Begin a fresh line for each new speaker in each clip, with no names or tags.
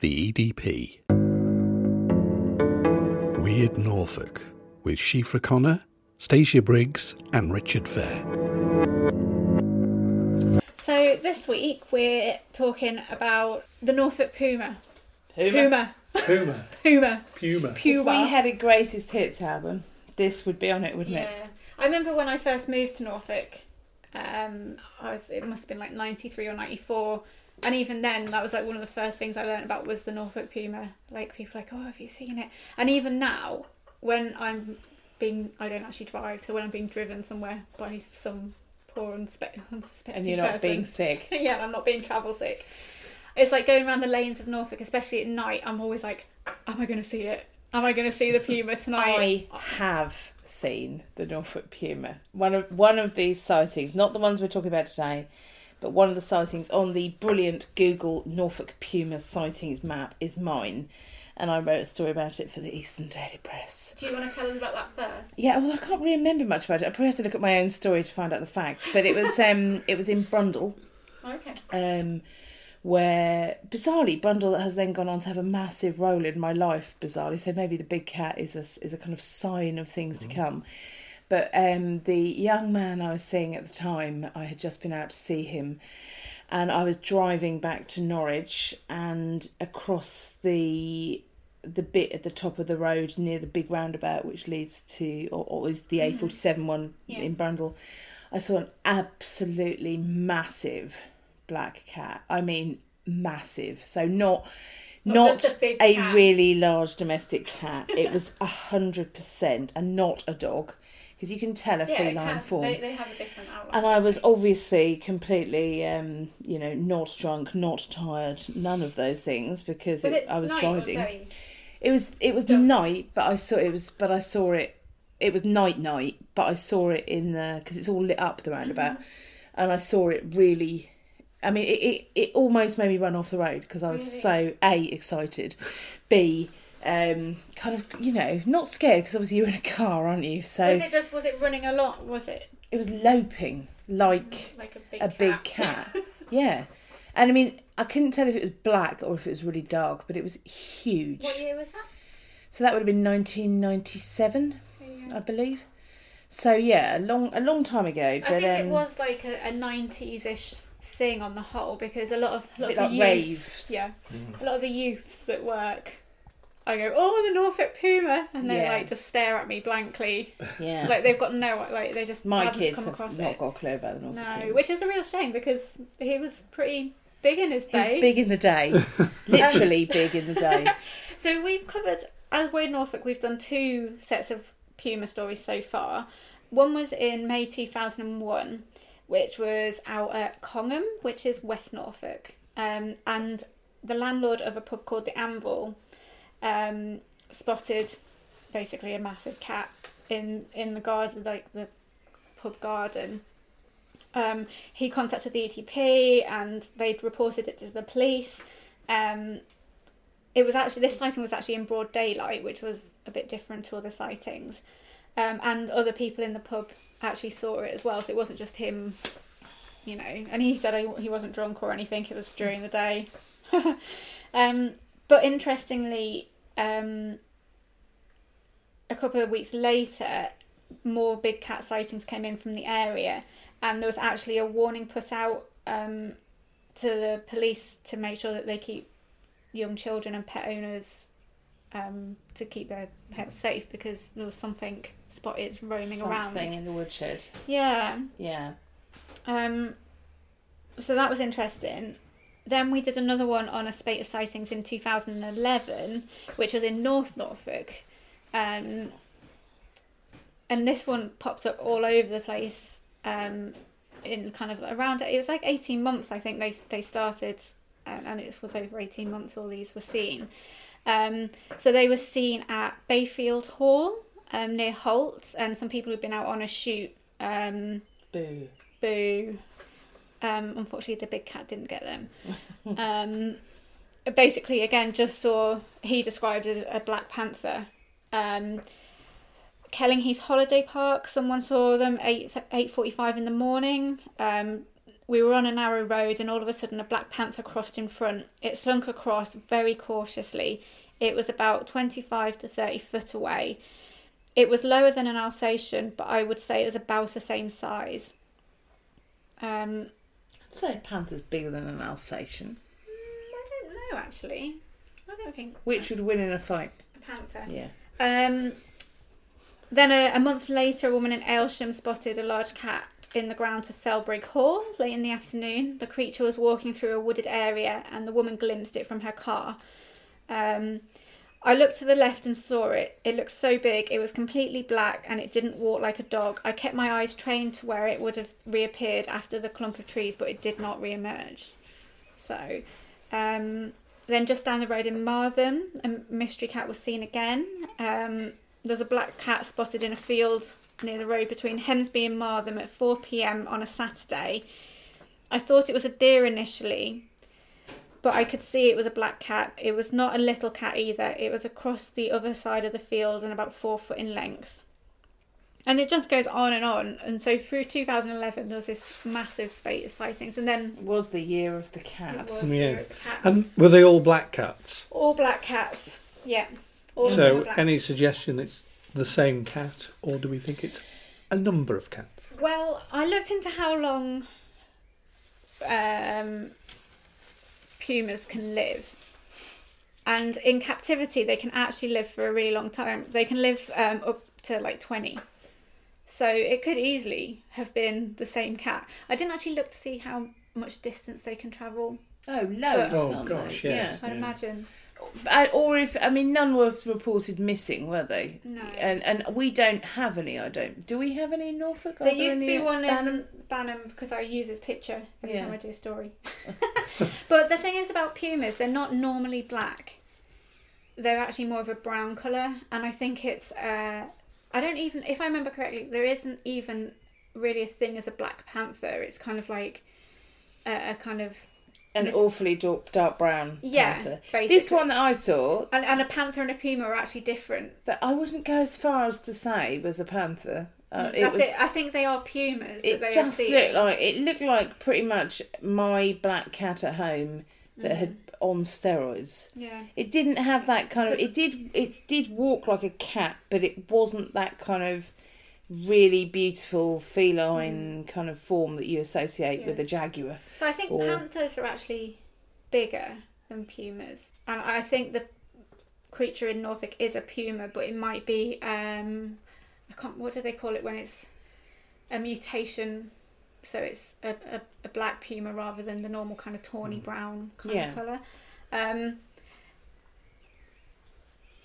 The EDP. Weird Norfolk with Siofra Connor, Stacia Briggs, and Richard Fair.
So this week we're talking about the Norfolk Puma.
Puma.
Puma.
Puma.
Puma.
Puma.
If we had a greatest hits album, this would be on it, wouldn't it?
Yeah. I remember when I first moved to Norfolk, um, I was it must have been like ninety three or ninety four. And even then, that was like one of the first things I learned about was the Norfolk Puma. Like people like, oh, have you seen it? And even now, when I'm being, I don't actually drive, so when I'm being driven somewhere by some poor unspe- unsuspecting
And you're not
person,
being sick.
yeah, I'm not being travel sick. It's like going around the lanes of Norfolk, especially at night. I'm always like, am I going to see it? Am I going to see the Puma tonight?
I have seen the Norfolk Puma. One of one of these sightings, not the ones we're talking about today, but one of the sightings on the brilliant Google Norfolk Puma sightings map is mine. And I wrote a story about it for the Eastern Daily Press.
Do you want to tell us about that first?
Yeah, well, I can't really remember much about it. I probably have to look at my own story to find out the facts. But it was um, it was in Brundall,
Okay.
um, where bizarrely Brundall has then gone on to have a massive role in my life. Bizarrely, so maybe the big cat is a is a kind of sign of things to come. But um, the young man I was seeing at the time, I had just been out to see him, and I was driving back to Norwich, and across the the bit at the top of the road near the big roundabout, which leads to or, or is the A forty seven one
Yeah.
in Brundall, I saw an absolutely massive black cat. I mean, massive. So not
Not
not,
a
a really large domestic cat. It was a hundred percent, and not a dog, because you can tell a
Yeah,
feline form.
They, they have a different outline.
And I was obviously completely, um, you know, not drunk, not tired, none of those things because
Was
it,
it
I was driving. It was it was night, but I saw it was, but I saw it. It was night night, but I saw it in the because it's all lit up the roundabout,
Mm-hmm.
and I saw it really. I mean, it it, it almost made me run off the road because I was so a excited, b um kind of you know not scared because obviously you're in a car, aren't you? So
Was it just was it running along? Was it
it was loping like
like a big
a
cat?
big cat. yeah. And I mean, I couldn't tell if it was black or if it was really dark, but it was huge.
What year was that?
So that would have been 1997, I believe. So yeah, a long a long time ago.
I
But
think it
um,
was like a, a 90s ish thing on the whole because a lot of, a lot
bit
of the
like
youths,
raves.
yeah, a lot of the youths at work, I go, oh, the Norfolk Puma, and they
Yeah.
like just stare at me blankly,
yeah.
like they've got no, like they just
My kids
come
have
across
not
it.
got a clue about the Norfolk
No,
Puma.
which is a real shame because he was pretty big in his
He was
day.
big in the day, literally big in the day.
So we've covered, as Weird Norfolk, we've done two sets of Puma stories so far. One was in May 2001, which was out at Congham, which is West Norfolk. Um, and the landlord of a pub called the Anvil um, spotted basically a massive cat in, in the garden, like the pub garden. Um, he contacted the EDP and they'd reported it to the police. Um, it was actually this sighting was actually in broad daylight, which was a bit different to other sightings. Um, and other people in the pub actually saw it as well, so it wasn't just him, you know. And he said he he wasn't drunk or anything; it was during the day. but interestingly, um, a couple of weeks later, more big cat sightings came in from the area, and there was actually a warning put out um, to the police to make sure that they keep young children and pet owners um, to keep their pets safe because there was something spotted roaming around.
Something in the woodshed.
Yeah.
Yeah.
Um, so that was interesting. Then we did another one on a spate of sightings in 2011, which was in North Norfolk. Um, and this one popped up all over the place um, in kind of around, it was like 18 months, I think they, they started, and, and it was over 18 months all these were seen. Um, so they were seen at Bayfield Hall um, near Holt, and some people who'd been out on a shoot. Um,
Boo.
Boo. Um, unfortunately, the big cat didn't get them. um, basically, again, just saw he described as a black panther. Um, Kelling Heath Holiday Park, someone saw them eight eight forty five in the morning. Um, we were on a narrow road, and all of a sudden, a black panther crossed in front. It slunk across very cautiously. It was about 25 to 30 foot away. It was lower than an Alsatian, but I would say it was about the same size. Um,
I'd say a panther's bigger than an Alsatian.
I don't know actually. I don't think
Which would win in a fight?
a panther.
Yeah.
Um, then a, a month later, a woman in Aylsham spotted a large cat in the grounds of Felbrigg Hall late in the afternoon. The creature was walking through a wooded area, and the woman glimpsed it from her car. Um, I looked to the left and saw it. It looked so big, it was completely black, and it didn't walk like a dog. I kept my eyes trained to where it would have reappeared after the clump of trees, but it did not re-emerge. So, um, then just down the road in Martham, a mystery cat was seen again. Um, there's a black cat spotted in a field near the road between Hemsby and Martham at 4 pm on a Saturday. I thought it was a deer initially, but I could see it was a black cat. It was not a little cat either. It was across the other side of the field and about four foot in length. And it just goes on and on. And so through 2011, there was this massive spate of sightings. And then
It was the year of the
it
cat.
was
Yeah.
the cat.
And were they all black cats?
all black cats. Yeah. All
So, any suggestion it's the same cat, or do we think it's a number of cats?
Well, I looked into how long um, pumas can live. And in captivity, they can actually live for a really long time. They can live um, up to like 20. So it could easily have been the same cat. I didn't actually look to see how much distance they can travel.
Oh, loads.
Oh, gosh,
they?
yes.
I'd
Yeah.
imagine.
Uh, or if I mean, none were reported missing, were they?
No.
And and we don't have any. I don't. Do we have any in Norfolk? Are
There used to be
at
one in
Banham?
Banham because I use his picture every
Yeah.
time I do a story. but the thing is about pumas, they're not normally black. They're actually more of a brown colour, and I think it's. Uh, I don't even, if I remember correctly, there isn't even really a thing as a black panther. It's kind of like a, a kind of
An awfully dark, dark brown.
yeah.
panther.
Basically.
This one that I saw,
and, and a panther and a puma are actually different.
but I wouldn't go as far as to say was a panther. Uh, it
That's
was.
it. I think they are pumas.
it just looked like it looked like pretty much my black cat at home that had on steroids.
Yeah.
It didn't have that kind of. It did. It did walk like a cat, but it wasn't that kind of really beautiful feline kind of form that you associate with a jaguar.
So I think
Or-
panthers are actually bigger than pumas, and I think the creature in Norfolk is a puma, but it might be um, I can't. What do they call it when it's a mutation? So it's a, a, a black puma rather than the normal kind of tawny brown kind
Yeah.
of colour. Um,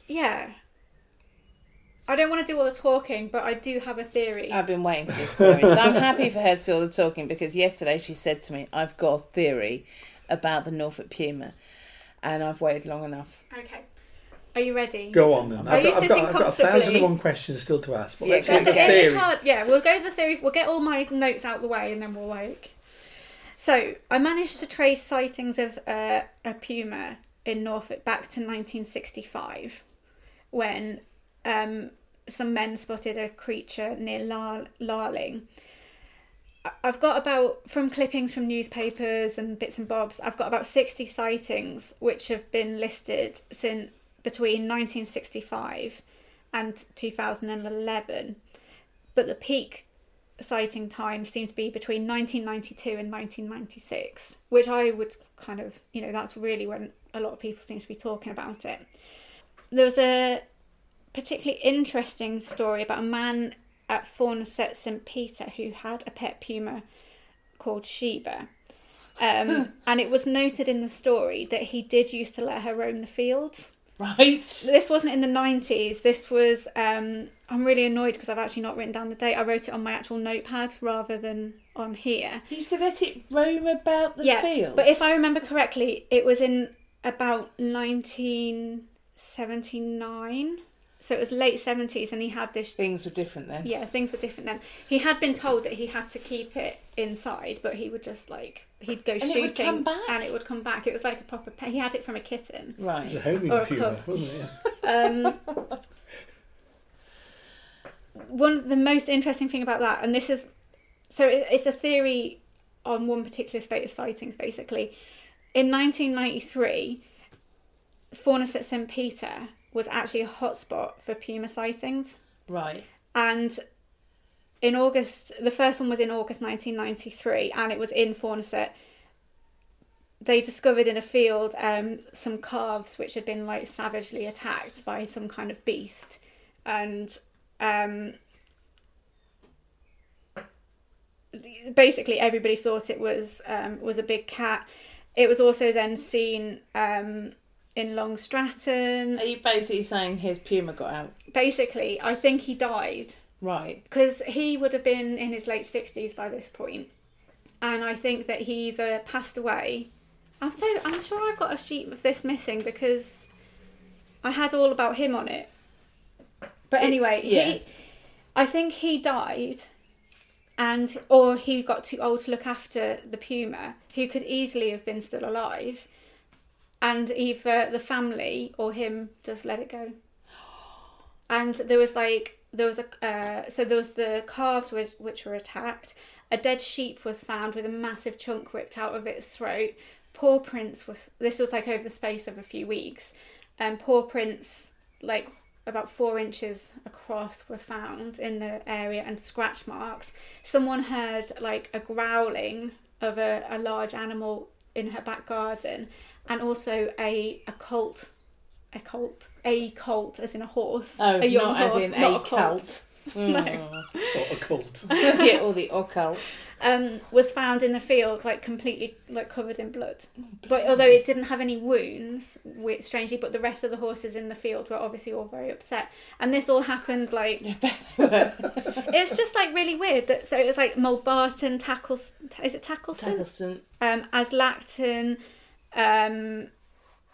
yeah. I don't want to do all the talking, but I do have a theory.
I've been waiting for this theory, so I'm happy for her to do all the talking because yesterday she said to me, "I've got a theory about the Norfolk Puma," and I've waited long enough.
okay. Are you ready?
Go on then.
Are
I've
you
got, I've got, I've got a thousand and one questions still to ask, but
Yeah,
let's
go
the theory.
hard. Yeah, we'll go the theory. We'll get all my notes out the way, and then we'll like. So I managed to trace sightings of uh, a puma in Norfolk back to 1965, when um, some men spotted a creature near Lar- Larling. I've got about from clippings from newspapers and bits and bobs. I've got about 60 sightings which have been listed since between 1965 and 2011 but the peak sighting time seems to be between 1992 and 1996 which i would kind of you know that's really when a lot of people seem to be talking about it there was a particularly interesting story about a man at Forncett St Peter who had a pet puma called Sheba. Um, and it was noted in the story that he did used to let her roam the fields
Right?
this wasn't in the 90s this was um i'm really annoyed because i've actually not written down the date i wrote it on my actual notepad rather than on here
You to let it roam about the
yeah
field.
but if i remember correctly it was in about 1979 so it was late 70s and he had this
things were different then.
yeah things were different then he had been told that he had to keep it inside but he would just like he'd go
it would
shooting
come back?
and it would come back it was like a proper pet he had it from a kitten
It was
Right.
a homing
Or a
puma, wasn't it?
Um, one of the most interesting thing about that, and this is so it, it's a theory on one particular spate of sightings. Basically, in 1993, Forncett St Peter was actually a hotspot for puma sightings,
Right.
and in August, the first one was in August 1993, and it was in Forncett. They discovered in a field um, some calves which had been like savagely attacked by some kind of beast, and um, basically everybody thought it was um, was a big cat. It was also then seen um, in Long Stratton.
Are you basically saying his puma got out?
Basically, I think he died
Right.
because he would have been in his late 60s by this point. And i think that he either passed away. I'm so i'm sure i've got a sheet of this missing because i had all about him on it. But
It-
anyway
yeah.
he i think he died and or he got too old to look after the puma who could easily have been still alive. And either the family or him just let it go. And there was like there was a uh, so there was the calves which, which were attacked. A dead sheep was found with a massive chunk ripped out of its throat. Paw prints were this was like over the space of a few weeks. And paw prints like about four inches across were found in the area and scratch marks. Someone heard like a growling of a, a large animal in her back garden and also a a a colt a colt as in a horse
Oh,
a young
not as
horse
in
not
a
a colt
cult.
No.
Mm.
Or a cult.
yeah, or the occult.
um, was found in the field, like completely like covered in blood. But although it didn't have any wounds, wi- strangely, but the rest of the horses in the field were obviously all very upset. And this all happened like
Yeah, bet they were.
it's just like really weird. That so it was like Mulbarton, Tackles, is it Tackleston?
Tackleston.
Um, Aslacton. Um,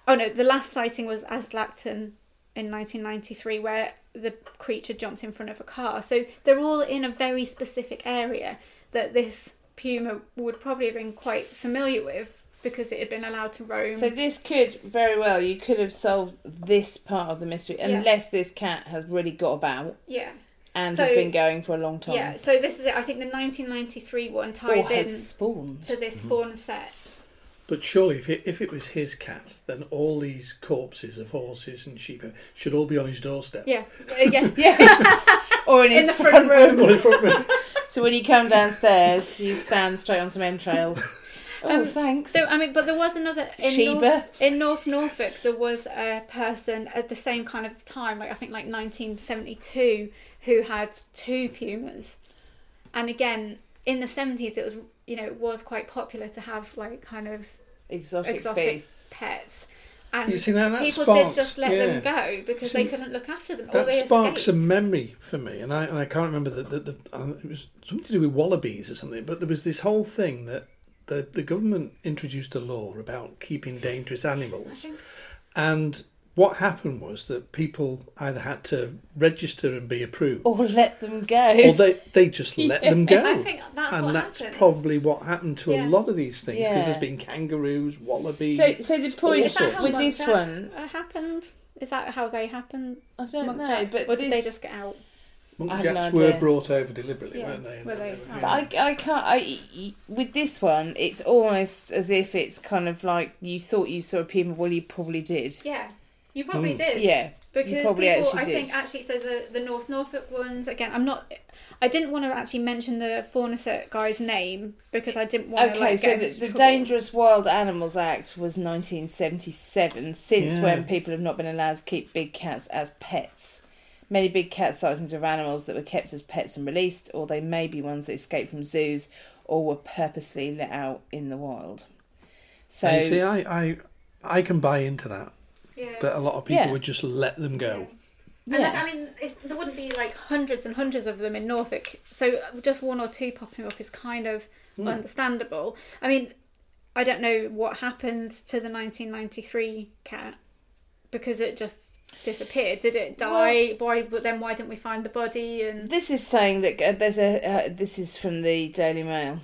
oh no, the last sighting was Aslacton in 1993, where the creature jumped in front of a car. So they're all in a very specific area that this puma would probably have been quite familiar with because it had been allowed to roam.
So this could very well you could have solved this part of the mystery
Yeah.
unless this cat has really got about
yeah,
and
So-
has been going for a long time.
yeah. So this is it. I think the 1993 one
or
ties in
has spawned.
to this mm-hmm. Forncett.
But surely, if it, if it was his cat, then all these corpses of horses and sheep should all be on his doorstep.
Yeah, Uh, yeah.
Yes. or in
In
his
the front room.
Or in front room.
So when you come downstairs, you stand straight on some entrails. Oh,
Um,
thanks.
So I mean, but there was another in
Sheba.
North, in North Norfolk. There was a person at the same kind of time, like I think like 1972, who had two pumas, and again in the 70s, it was you know it was quite popular to have like kind of
exotic,
exotic
beasts.
pets, and
You see that, that
people
sparks,
did just let
yeah.
them go because
See,
they couldn't look after them. or
That
they
sparks a memory for me, and I and I can't remember that the, the, uh, it was something to do with wallabies or something. But there was this whole thing that the the government introduced a law about keeping dangerous
I
animals,
think-
and what happened was that people either had to register and be approved,
Or let them go.
or they they just let them go.
I think that's
and
what
that's
happened.
probably what happened to
Yeah.
a lot of these things because
Yeah.
there's been kangaroos, wallabies.
So, so the point
Is that
with this
Jack,
one,
uh, happened? Is that how they happened?
I don't
Monk
know,
Jack?
but
or did
this,
they just get out?
Monk
I have no
were
idea.
brought over deliberately,
Yeah,
weren't they?
were they?
were-.
But I, I can't. I with this one, it's almost as if it's kind of like you thought you saw a puma. Well, you probably did.
Yeah, you probably
Mm.
did.
Yeah,
because
probably
people,
actually
I
did.
think actually, so the the North Norfolk ones again. I'm not. I didn't want to actually mention the Forncett guy's name because I didn't want to
Okay,
like,
so
get
the, the. Dangerous Wild Animals Act was 1977, since
Yeah.
when people have not been allowed to keep big cats as pets. Many big cat sightings of animals that were kept as pets and released, or they may be ones that escaped from zoos or were purposely let out in the wild. So,
And you see, I, I, I can buy into that.
Yeah.
That a lot of people
Yeah.
would just let them go.
And that's,
yeah.
I mean, it's, there wouldn't be like hundreds and hundreds of them in Norfolk, so just one or two popping up is kind of
Hmm.
understandable. I mean, I don't know what happened to the 1993 cat because it just disappeared. Did it die? why? But then why didn't we find the body? And
This is saying that uh, there's a. Uh, this is from the Daily Mail,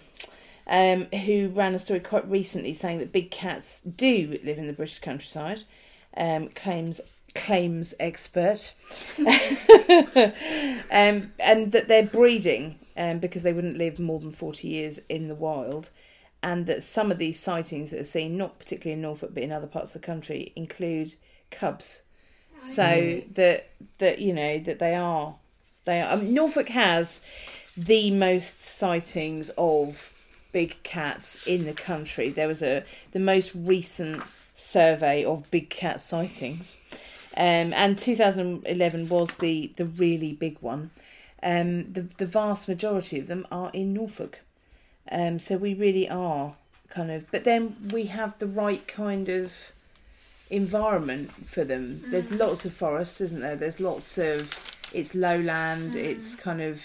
um, who ran a story quite recently saying that big cats do live in the British countryside. Um, claims claims expert, um, and that they're breeding um, because they wouldn't live more than forty years in the wild. and that some of these sightings that are seen, not particularly in Norfolk but in other parts of the country, include cubs. So that that you know that they are they are. I mean, Norfolk has the most sightings of big cats in the country. There was a the most recent survey of big cat sightings, um, and 2011 was the the really big one. Um, the the vast majority of them are in Norfolk, um, so we really are kind of. But then we have the right kind of environment for them. There's lots of forest, isn't there? There's lots of it's lowland. It's kind of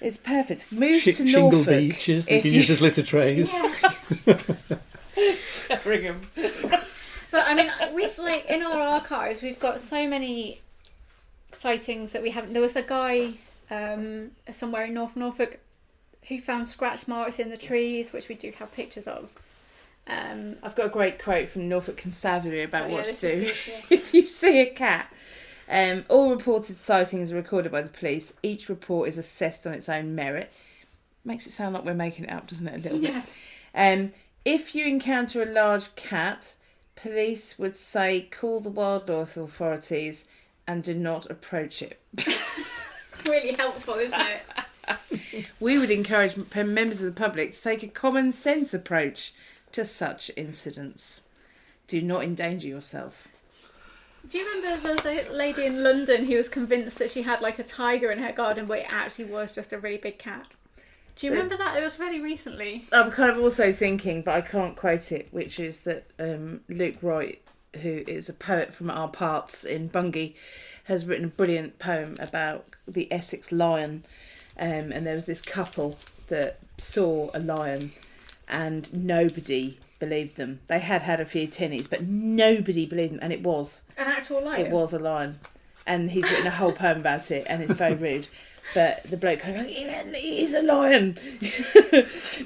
it's perfect. Move
Sh-
to
shingle
Norfolk
beaches they
if
can
you-
use as litter trays.
Sheringham.
But I mean, we've like in our archives, we've got so many sightings that we haven't. There was a guy um, somewhere in North Norfolk who found scratch marks in the trees, which we do have pictures of. Um,
I've got a great quote from Norfolk Constabulary about
Oh, yeah,
what to do
good, yeah.
if you see a cat. Um, all reported sightings are recorded by the police. Each report is assessed on its own merit. Makes it sound like we're making it up, doesn't it? A little bit. Um, if you encounter a large cat, police would say call the wildlife authorities and do not approach it.
Really helpful, isn't it?
We would encourage members of the public to take a common sense approach to such incidents. Do not endanger yourself.
Do you remember there was a lady in London who was convinced that she had like a tiger in her garden, but it actually was just a really big cat? Do you remember that? It was really recently.
I'm kind of also thinking, but I can't quote it, which is that um, Luke Wright, who is a poet from our parts in Bungay, has written a brilliant poem about the Essex lion. Um, and there was this couple that saw a lion, and nobody believed them. They had had a few tinnies, but nobody believed them, and it was.
An actual lion.
It was a lion, and he's written a whole poem about it, and it's very rude. But the bloke kind of like, "Yeah, is a lion.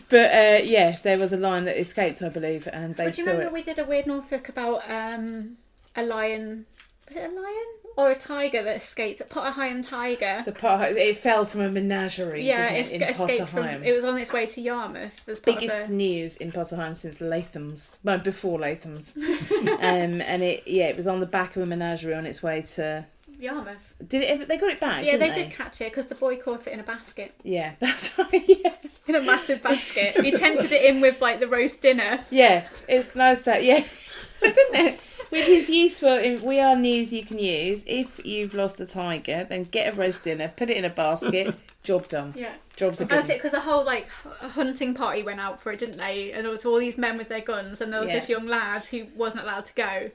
but uh, yeah, there was a lion that escaped, I believe, and they
do you remember
it.
we did a weird Norfolk about um, a lion? Was it a lion or a tiger that escaped? A Potter Heigham tiger.
The part it fell from a menagerie.
yeah,
didn't
it
it,
escaped from. It was on its way to Yarmouth. As part
Biggest
a,
news in Potter Heigham since Latham's, well before Latham's, um, and it yeah it was on the back of a menagerie on its way to.
Yarmouth.
Did it? ever- They got it back.
yeah, they,
didn't
did catch it because the boy caught it in a basket,
Yeah, that's right. Yes.
in a massive basket. he tented it in with like the roast dinner,
Yeah, it's nice to yeah.
didn't it?
Which is useful. In, we are news you can use. If you've lost a tiger, then get a roast dinner, put it in a basket. job done.
Yeah.
Job's a
That's it, because a whole like hunting party went out for it, didn't they? And there was all these men with their guns, and there was
Yeah.
this young lad who wasn't allowed to go,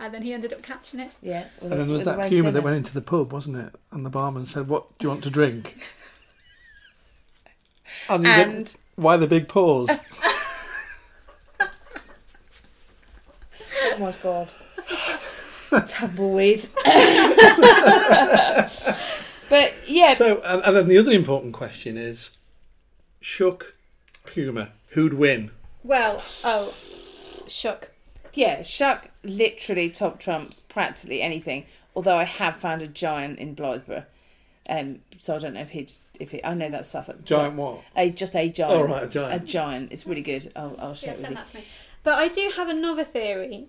and then he ended up catching it.
Yeah.
And
a-
then there was that
roast
puma that went into the pub, wasn't it? And the barman said, "What do you want to drink?" And, he said,
And
why the big pause?
oh my god, tumbleweed. but yeah,
So, and, and then the other important question is, Shuck, Puma, who'd win?
Well, oh, shuck.
yeah, shuck literally top trumps practically anything. Although I have found a giant in Blythburgh, um, so I don't know if he'd if he. I know that's Suffolk.
Giant what?
A just a giant.
Oh, right, a giant.
A
giant.
giant. It's really good. I'll, I'll show
Yeah,
it with
send
you.
that to me. But I do have another theory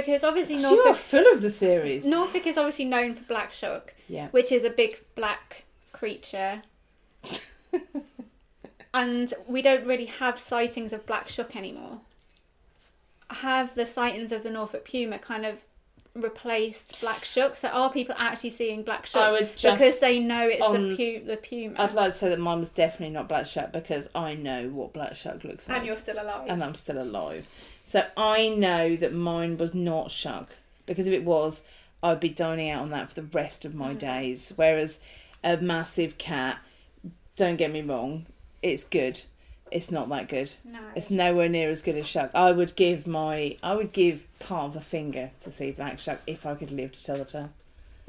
because obviously
You are
Norfolk,
full of the theories.
Norfolk is obviously known for black shuck,
Yeah.
which is a big black creature. and we don't really have sightings of black shuck anymore. Have the sightings of the Norfolk puma kind of replaced black shuck? So are people actually seeing black shuck
I would just
because they know it's
on-
the, pu- the puma
I'd like to say that mine was definitely not black shuck because I know what black shuck looks like,
and you're still alive?
and I'm still alive. So I know that mine was not shuck because if it was, I'd be dining out on that for the rest of my mm. days. Whereas a massive cat, don't get me wrong, it's good. It's not that good.
no.
It's nowhere near as good as shuck. I would give my, I would give part of a finger to see black shuck if I could live to tell the tale.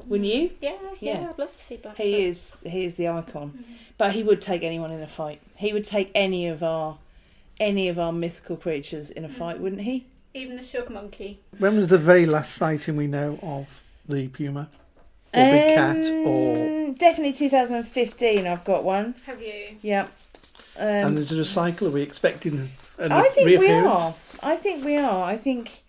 Wouldn't mm. you?
Yeah, yeah,
Yeah.
I'd love to see black
He
shuck.
is he is the icon, mm-hmm. but he would take anyone in a fight. He would take any of our any of our mythical creatures in a mm. fight, wouldn't he?
Even the shuck monkey.
When was the very last sighting we know of the puma? Or big cat? Or
Um, definitely 2015. I've got one.
Have you?
Yeah.
And
Um,
is it a cycle? Are we expecting and
I think we are. I think we are. I think.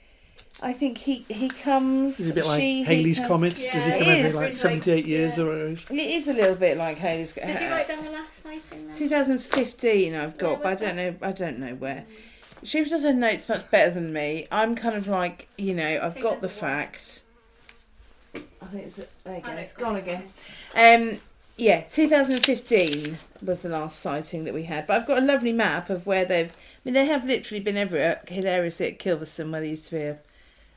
I think he he comes.
It's a bit like
she,
Halley's
comes-
Comet. Does he come every like seventy-eight
like-
years
yeah.
or?
It is a little bit like Halley's.
Did you write down the last sighting then?
2015 I've got,
Where
but I don't
that?
know. I don't know where. She does her notes much better than me. I'm kind of like, you know, I've got the
there's a
fact. I think it's there you go.
Oh,
it's gone again. Um, yeah, 2015 was the last sighting that we had. But I've got a lovely map of where they've. I mean, they have literally been everywhere. Hilariously at Kilverstone, where there used to be a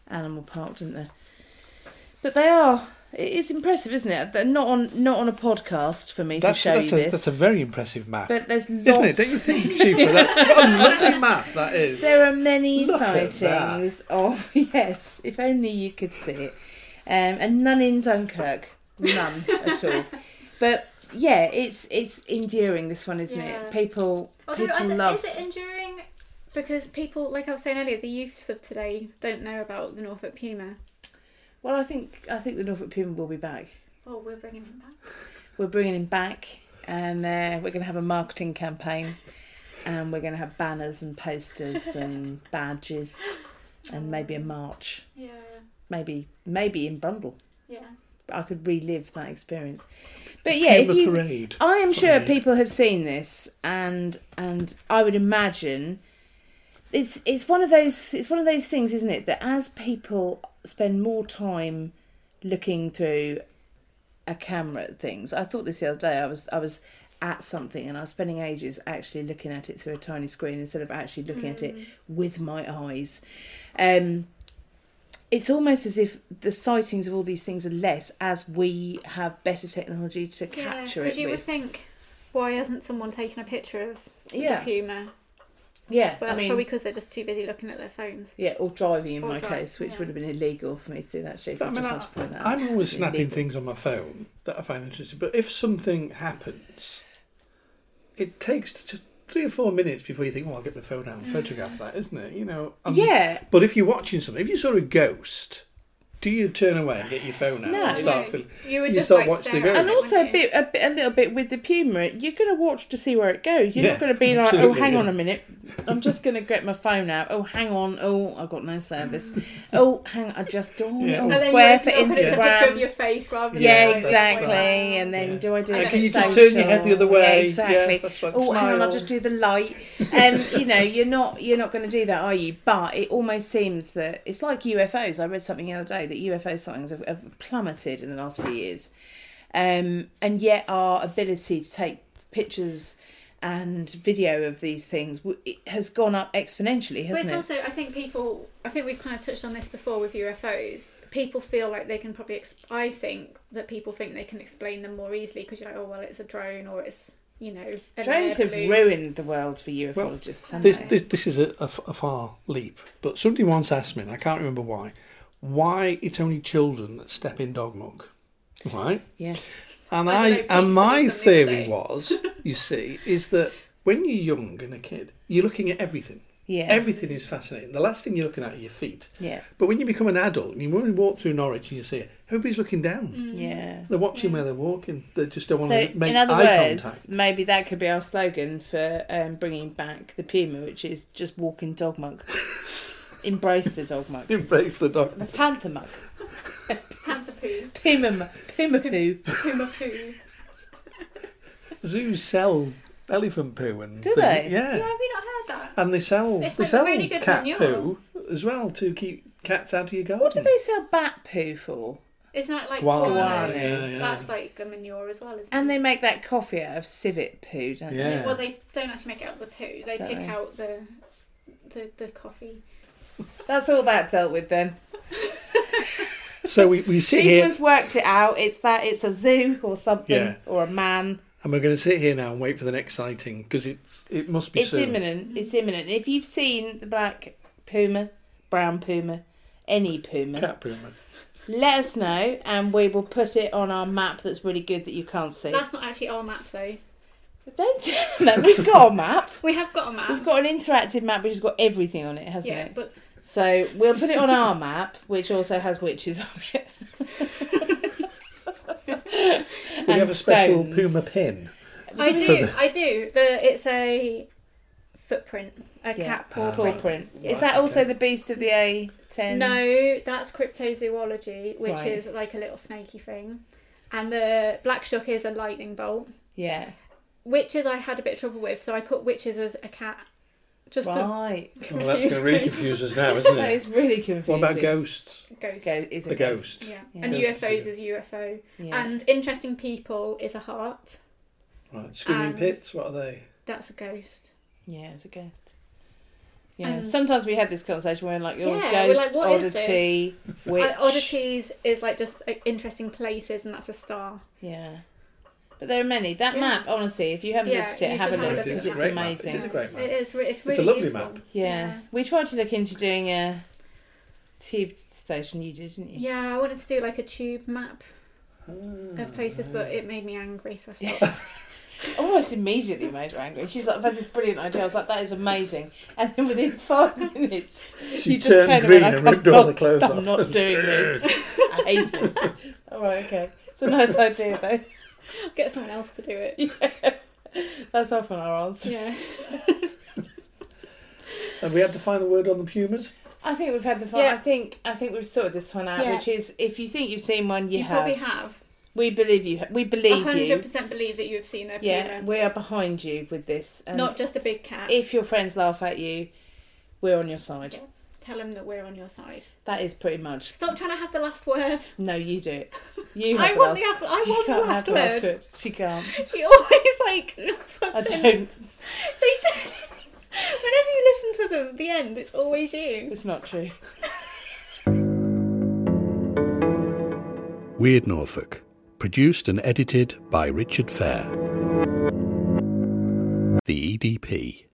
animal park, didn't there? But they are. It's impressive, isn't it? They're not on not on a podcast for me
That's,
to show
that's,
you
a,
this.
that's a very impressive map,
but there's lots.
isn't it? Don't you think, Siofra? That's what a lovely map that is.
There are many
Look
sightings of yes, if only you could see it, um, and none in Dunkirk, none at all. But yeah, it's it's enduring. This one, isn't
Yeah.
it? People
Although,
people
is, it,
love.
is it enduring? Because people, like I was saying earlier, the youths of today don't know about the Norfolk Puma.
Well, I think I think the Norfolk Puma will be back.
Oh, we're bringing him back.
We're bringing him back, and uh, we're going to have a marketing campaign, and we're going to have banners and posters and badges, and maybe a march.
Yeah,
Maybe maybe in Brundall.
yeah.
I could relive that experience. But yeah, if you,
parade.
I am sure people have seen this, and and I would imagine it's it's one of those it's one of those things, isn't it? That as people spend more time looking through a camera at things, I thought this the other day. I was I was at something and I was spending ages actually looking at it through a tiny screen instead of actually looking at it with my eyes. Um, it's almost as if the sightings of all these things are less as we have better technology to capture
Because
it Because
you would think, why hasn't someone taken a picture of
Yeah.
the Puma?
Yeah,
But
I
that's
mean,
probably because they're just too busy looking at their phones.
yeah, or driving in
Or
my
drive,
case, which
yeah.
would have been illegal for me to do that. Chief,
But, I
I
mean,
just
I,
had to point that out.
I'm always snapping
Illegal.
things on my phone that I find interesting. But if something happens, it takes just three or four minutes before you think, "Oh, I'll get my phone out and photograph that," isn't it? You know. um,
Yeah,
But if you're watching something, if you saw a ghost, do you turn away and get your phone out
No.
and start
No.
feeling?
You would
You
just
start
like
watching the
at
and also a bit, a bit, a little bit with the Puma. You're going to watch to see where it goes. You're
Yeah,
not going to be like, oh, hang
yeah.
on a minute, I'm just going to get my phone out. Oh, hang on. Oh, I've got no service. Oh, hang. I just do
Yeah.
oh,
And
square for
open it up and it's a picture of
Instagram.
your face rather than
Yeah, exactly.
like,
And then
Yeah.
do I do
And
it
can
for
you
just turn your head the other way?
Yeah,
Yeah,
exactly.
that's right.
Oh, hang on, I'll just do the light. Um, you know, you're not you're not going to do that, are you? But it almost seems that it's like UFOs. I read something the other day that UFO sightings have, have plummeted in the last few years, um, and yet our ability to take pictures and video of these things w- it has gone up exponentially,
But
hasn't
it's
it?
also, I think people, I think we've kind of touched on this before with UFOs. People feel like they can probably, ex- I think that people think they can explain them more easily because you're like, oh, well, it's a drone or it's, you know, an
Drones have ruined the world for ufologists. haven't
This, this, this is a far leap, but somebody once asked me, and I can't remember why, why it's only children that step in dog muck, right?
yeah,
And
I
I and my
said this the other
theory
day.
was, you see, is that when you're young and a kid, you're looking at everything.
yeah,
Everything is fascinating. The last thing you're looking at are your feet.
yeah,
But when you become an adult and you when walk through Norwich and you see it, everybody's looking down.
Mm.
yeah.
They're watching where they're walking. They just don't want
So,
to make
in other
eye
words,
contact.
maybe that could be our slogan for um, bringing back the Puma, which is just walking dog mug. Embrace the dog mug.
Embrace the dog.
The panther mug.
Panther poo,
Puma, mu- Puma poo.
Puma poo.
Zoos sell elephant poo and
Do
things.
they?
Yeah,
Yeah.
have you not heard that?
And they sell
It's
they
like
sell
really good
cat
manure.
poo as well to keep cats out of your garden.
What do they sell bat poo for?
Isn't that like
Guano.
Guano.
Yeah, yeah.
That's like a manure as well, isn't it?
And
it?
they make that coffee out of civet poo, don't
Yeah.
Well, they don't actually make it out of the poo. They
Don't
pick
they?
out the, the the coffee.
They? That's all that dealt with then.
So we, we sit here
Chief has worked it out. It's that it's a zoo or something
Yeah.
or a man.
and we're going to sit here now and wait for the next sighting because it's it must be
It's
soon.
imminent. It's imminent. If you've seen the black puma, brown puma, any puma,
Cat poo. man.
let us know and we will put it on our map that's really good that you can't see.
That's not actually our map though.
Don't tell them. We've got a map.
We have got a map.
We've got an interactive map which has got everything on it, hasn't
yeah,
it?
but
So we'll put it on our map, which also has witches on it.
We
And
have a special
stones.
puma pin.
I do.
the-
I do. The it's a footprint, a
Yeah.
cat paw.
Paw
print.
print.
Right,
Is that also
okay.
the beast of the A10?
No, that's cryptozoology, which
Right.
is like a little snaky thing. And the black shuck is a lightning bolt.
Yeah.
Witches I had a bit of trouble with, so I put witches as a cat. Just to
Right.
Well, that's going to really confuse us now, isn't
it?
it?
is really confusing.
What about ghosts?
ghost.
Go, is a
The
ghost.
ghost.
Yeah.
Yeah.
And
Ghost.
UFOs is UFO.
Yeah.
And interesting people is a heart.
Right. Screaming
Um,
pits. What are they?
That's a ghost.
Yeah, it's a ghost. Yeah.
And-
Sometimes we had this conversation where like your
Yeah, we're
ghost,
like, what is
oddity, witch.
Uh, oddities is like just like, interesting places, and that's a star.
Yeah. But there are many. That
Yeah.
map, honestly, if you haven't
Yeah,
looked at it, have a look because
at
it's
that.
great map. It
amazing.
is a great map.
It is. re- It's
a
really
lovely
useful.
map.
Yeah. We tried to look into doing a tube station. You did, didn't you?
Yeah, I wanted to do like a tube map
Ah,
of places, but it made me angry, so I
Yeah.
stopped.
Almost immediately made her angry. She's like, I've had this brilliant idea. I was like, that is amazing. And then within five minutes,
She
you just
turned
turned
green
around
and
like,
ripped all
I'm
the clothes
not,
off.
I'm not doing this. I hate it. All right, okay. It's a nice idea, though.
Get someone else to do it.
Yeah. That's often our answer.
Yeah.
Have we had the final word on the pumas?
I think we've had the final.
Yeah.
I think I think we've sorted this one out,
Yeah.
which is if you think you've seen one, you,
You,
have.
probably have.
We believe you. We believe
hundred
you.
percent believe that you have seen a puma.
Yeah, we are behind you with this. And
Not just a big cat.
if your friends laugh at you, we're on your side.
Yeah. Tell them that we're on your side.
That is pretty much.
Stop trying to have the last word.
No, you do it. You
I
have
want
the
the
last.
apple- I
she
want the
can't
last
have the last
word.
word. She can't.
She always like.
I don't.
They do- Whenever you listen to them, at the end, it's always you.
It's not true.
Weird Norfolk. Produced and edited by Richard Fair. The EDP.